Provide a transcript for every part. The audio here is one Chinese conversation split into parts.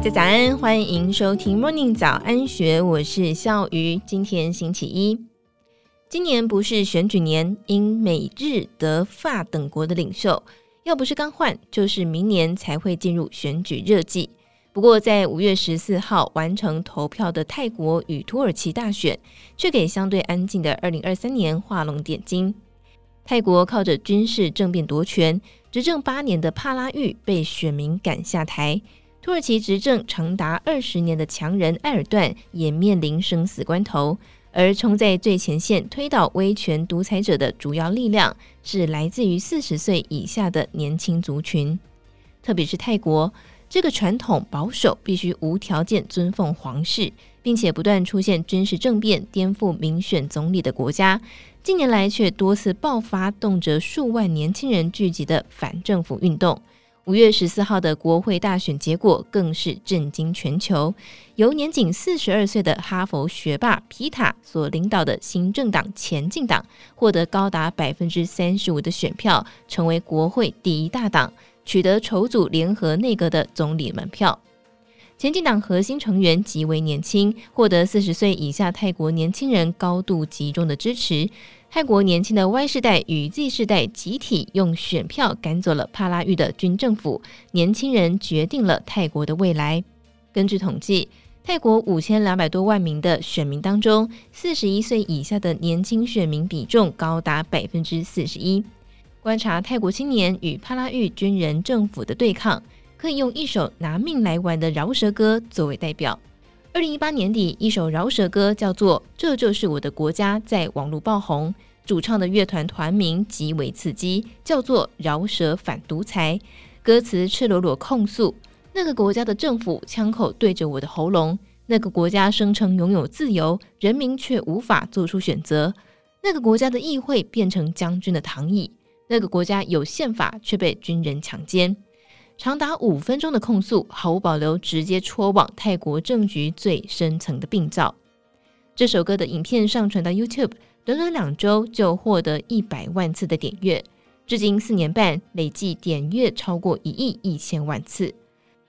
大家早安，欢迎收听 Morning 早安学，我是笑鱼。今天星期一，今年不是选举年，因美日德法等国的领袖，要不是刚换，就是明年才会进入选举热季。不过，在五月十四号完成投票的泰国与土耳其大选，却给相对安静的二零二三年画龙点睛。泰国靠着军事政变夺权，执政八年的帕拉育被选民赶下台；土耳其执政长达二十年的强人埃尔段也面临生死关头。而冲在最前线推倒威权独裁者的主要力量，是来自于四十岁以下的年轻族群。特别是泰国这个传统保守、必须无条件尊奉皇室，并且不断出现军事政变颠覆民选总理的国家。近年来却多次爆发动辄数万年轻人聚集的反政府运动。五月十四号的国会大选结果更是震惊全球，由年仅四十二岁的哈佛学霸皮塔所领导的新政党前进党获得高达百分之三十五的选票，成为国会第一大党，取得筹组联合内阁的总理门票。前进党核心成员极为年轻，获得四十岁以下泰国年轻人高度集中的支持。泰国年轻的 Y 世代与 Z 世代集体用选票赶走了帕拉育的军政府，年轻人决定了泰国的未来。根据统计，泰国五千两百多万名的选民当中，四十一岁以下的年轻选民比重高达百分之四十一。观察泰国青年与帕拉育军人政府的对抗。可以用一首拿命来玩的饶舌歌作为代表。二零一八年底，一首饶舌歌叫做《这就是我的国家》在网络爆红，主唱的乐团团名极为刺激，叫做“饶舌反独裁”。歌词赤裸裸控诉那个国家的政府枪口对着我的喉咙，那个国家声称拥有自由，人民却无法做出选择；那个国家的议会变成将军的躺椅，那个国家有宪法却被军人强奸。长达五分钟的控诉，毫无保留，直接戳往泰国政局最深层的病灶。这首歌的影片上传到 YouTube，短短两周就获得一百万次的点阅，至今四年半累计点阅超过一亿一千万次。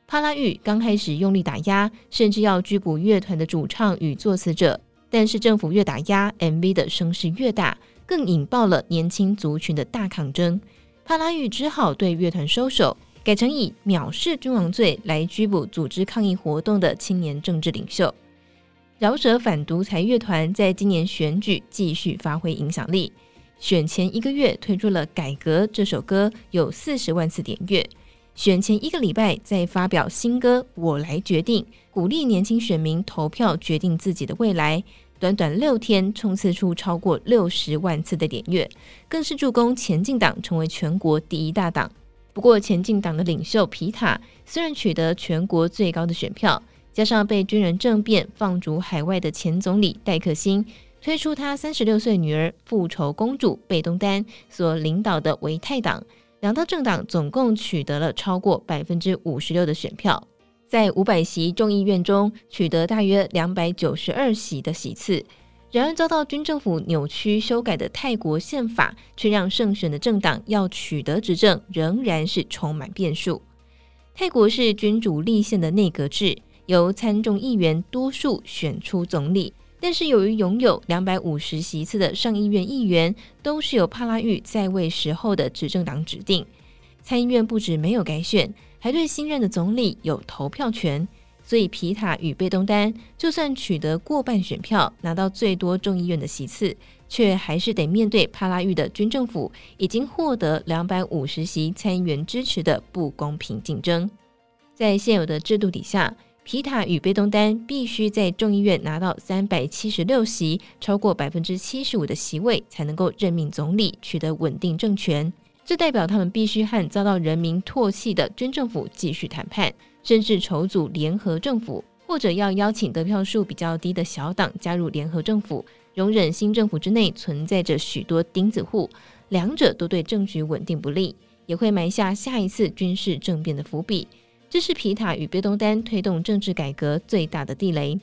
帕拉育刚开始用力打压，甚至要拘捕乐团的主唱与作词者，但是政府越打压，MV 的声势越大，更引爆了年轻族群的大抗争。帕拉育只好对乐团收手。改成以藐视君王罪来拘捕组织抗议活动的青年政治领袖。饶舌反独裁乐团在今年选举继续发挥影响力，选前一个月推出了《改革》这首歌，有四十万次点阅；选前一个礼拜再发表新歌《我来决定》，鼓励年轻选民投票决定自己的未来。短短六天冲刺出超过六十万次的点阅，更是助攻前进党成为全国第一大党。不过，前进党的领袖皮塔虽然取得全国最高的选票，加上被军人政变放逐海外的前总理戴克辛推出他三十六岁女儿复仇公主贝东丹所领导的维泰党，两大政党总共取得了超过百分之五十六的选票，在五百席众议院中取得大约两百九十二席的席次。然而，遭到军政府扭曲修改的泰国宪法，却让胜选的政党要取得执政，仍然是充满变数。泰国是君主立宪的内阁制，由参众议员多数选出总理。但是，由于拥有两百五十席次的上议院议员都是由帕拉育在位时候的执政党指定，参议院不止没有改选，还对新任的总理有投票权。所以，皮塔与贝东丹就算取得过半选票，拿到最多众议院的席次，却还是得面对帕拉育的军政府已经获得两百五十席参议员支持的不公平竞争。在现有的制度底下，皮塔与贝东丹必须在众议院拿到三百七十六席，超过百分之七十五的席位，才能够任命总理，取得稳定政权。这代表他们必须和遭到人民唾弃的军政府继续谈判。甚至筹组联合政府，或者要邀请得票数比较低的小党加入联合政府，容忍新政府之内存在着许多钉子户，两者都对政局稳定不利，也会埋下下一次军事政变的伏笔。这是皮塔与贝东丹推动政治改革最大的地雷。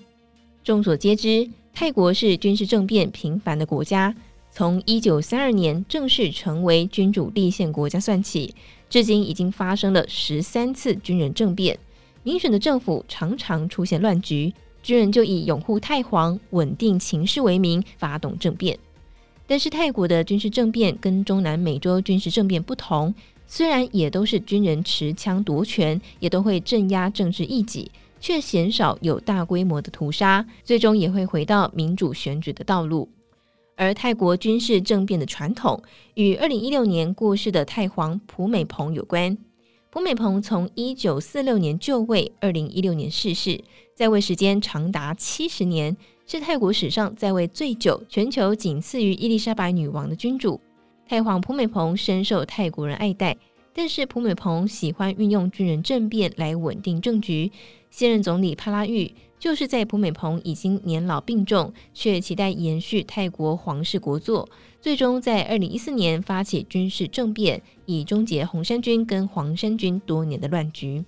众所皆知，泰国是军事政变频繁的国家，从一九三二年正式成为君主立宪国家算起，至今已经发生了十三次军人政变。民选的政府常常出现乱局，军人就以拥护太皇、稳定情势为名发动政变。但是泰国的军事政变跟中南美洲军事政变不同，虽然也都是军人持枪夺权，也都会镇压政治异己，却鲜少有大规模的屠杀，最终也会回到民主选举的道路。而泰国军事政变的传统与二零一六年过世的太皇普美蓬有关。普美蓬从一九四六年就位，二零一六年逝世，在位时间长达七十年。是泰国史上在位最久、全球仅次于伊丽莎白女王的君主。泰皇普美蓬深受泰国人爱戴，但是普美蓬喜欢运用军人政变来稳定政局。现任总理帕拉育就是在普美蓬已经年老病重，却期待延续泰国皇室国祚，最终在二零一四年发起军事政变，以终结红衫军跟黄衫军多年的乱局。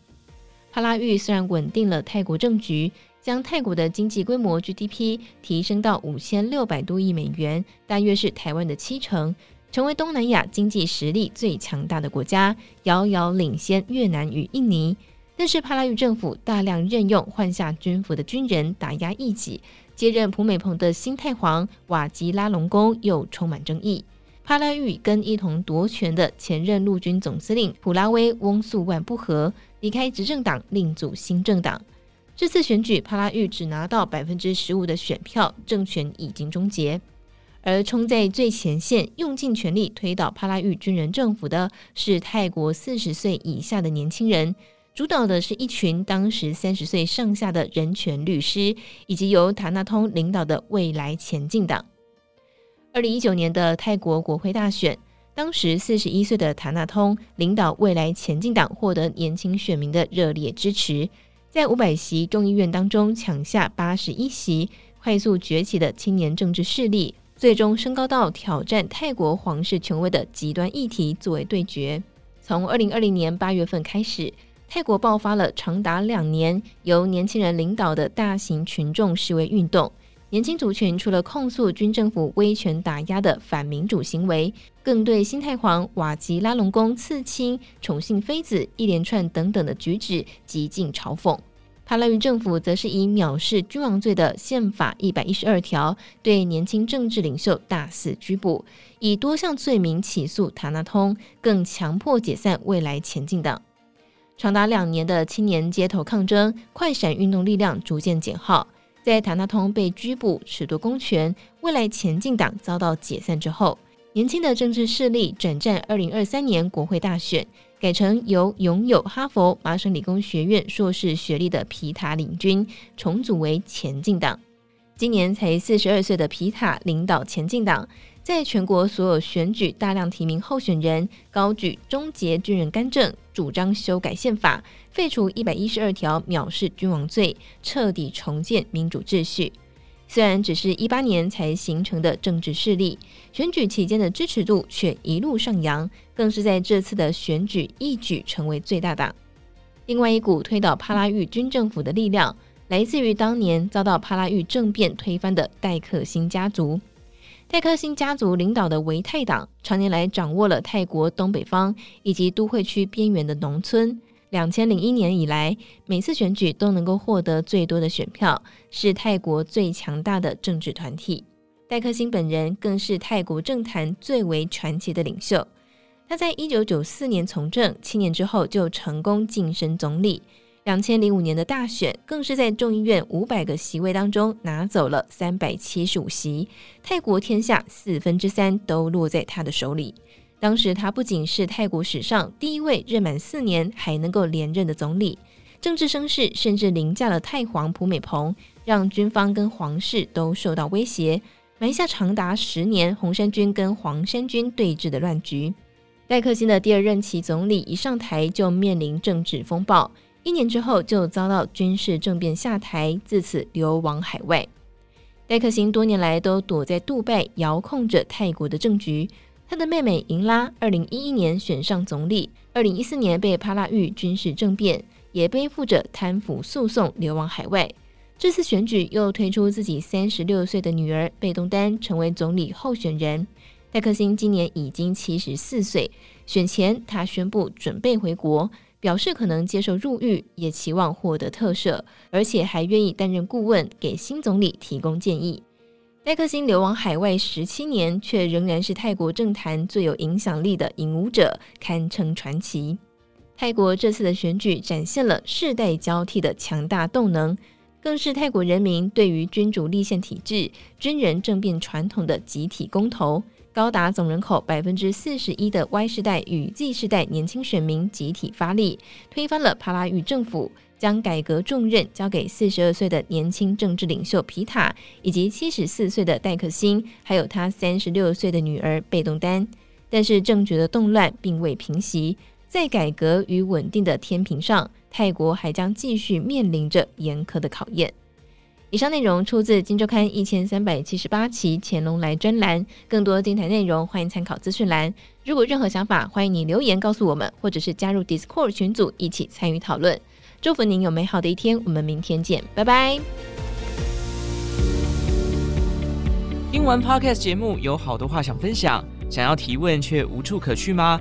帕拉育虽然稳定了泰国政局。将泰国的经济规模 GDP 提升到五千六百多亿美元，大约是台湾的七成，成为东南亚经济实力最强大的国家，遥遥领先越南与印尼。但是帕拉育政府大量任用换下军服的军人，打压异己，接任普美蓬的新太皇瓦吉拉隆功又充满争议。帕拉育跟一同夺权的前任陆军总司令普拉威翁素万不和，离开执政党，另组新政党。这次选举，帕拉育只拿到百分之十五的选票，政权已经终结。而冲在最前线，用尽全力推倒帕拉育军人政府的是泰国四十岁以下的年轻人，主导的是一群当时三十岁上下的人权律师，以及由塔纳通领导的未来前进党。二零一九年的泰国国会大选，当时四十一岁的塔纳通领导未来前进党获得年轻选民的热烈支持。在五百席众议院当中抢下八十一席，快速崛起的青年政治势力，最终升高到挑战泰国皇室权威的极端议题作为对决。从二零二零年八月份开始，泰国爆发了长达两年由年轻人领导的大型群众示威运动。年轻族群除了控诉军政府威权打压的反民主行为，更对新太皇瓦吉拉隆功刺青、宠幸妃子一连串等等的举止极尽嘲讽。帕拉育政府则是以藐视君王罪的宪法一百一十二条，对年轻政治领袖大肆拘捕，以多项罪名起诉塔纳通，更强迫解散未来前进党。长达两年的青年街头抗争，快闪运动力量逐渐减耗。在塔纳通被拘捕、褫夺公权，未来前进党遭到解散之后，年轻的政治势力转战二零二三年国会大选，改成由拥有哈佛、麻省理工学院硕士学历的皮塔领军，重组为前进党。今年才四十二岁的皮塔领导前进党，在全国所有选举大量提名候选人，高举终结军人干政，主张修改宪法，废除一百一十二条藐视君王罪，彻底重建民主秩序。虽然只是一八年才形成的政治势力，选举期间的支持度却一路上扬，更是在这次的选举一举成为最大党。另外一股推倒帕拉育军政府的力量。来自于当年遭到帕拉育政变推翻的戴克辛家族，戴克辛家族领导的维泰党，常年来掌握了泰国东北方以及都会区边缘的农村。两千零一年以来，每次选举都能够获得最多的选票，是泰国最强大的政治团体。戴克辛本人更是泰国政坛最为传奇的领袖。他在一九九四年从政，七年之后就成功晋升总理。两千零五年的大选，更是在众议院五百个席位当中拿走了三百七十五席，泰国天下四分之三都落在他的手里。当时他不仅是泰国史上第一位任满四年还能够连任的总理，政治声势甚至凌驾了太皇普美蓬，让军方跟皇室都受到威胁，埋下长达十年红衫军跟黄衫军对峙的乱局。戴克辛的第二任期总理一上台就面临政治风暴。一年之后就遭到军事政变下台，自此流亡海外。戴克辛多年来都躲在杜拜，遥控着泰国的政局。他的妹妹银拉，二零一一年选上总理，二零一四年被帕拉育军事政变，也背负着贪腐诉讼流亡海外。这次选举又推出自己三十六岁的女儿贝东丹成为总理候选人。戴克辛今年已经七十四岁，选前他宣布准备回国。表示可能接受入狱，也期望获得特赦，而且还愿意担任顾问，给新总理提供建议。戴克星流亡海外十七年，却仍然是泰国政坛最有影响力的影武者，堪称传奇。泰国这次的选举展现了世代交替的强大动能，更是泰国人民对于君主立宪体制、军人政变传统的集体公投。高达总人口百分之四十一的 Y 世代与 Z 世代年轻选民集体发力，推翻了帕拉育政府。将改革重任交给四十二岁的年轻政治领袖皮塔，以及七十四岁的戴克星，还有他三十六岁的女儿贝动丹。但是政局的动乱并未平息，在改革与稳定的天平上，泰国还将继续面临着严苛的考验。以上内容出自《金周刊》一千三百七十八期乾隆来专栏，更多精彩内容欢迎参考资讯栏。如果任何想法，欢迎你留言告诉我们，或者是加入 Discord 群组一起参与讨论。祝福您有美好的一天，我们明天见，拜拜。听完 Podcast 节目，有好多话想分享，想要提问却无处可去吗？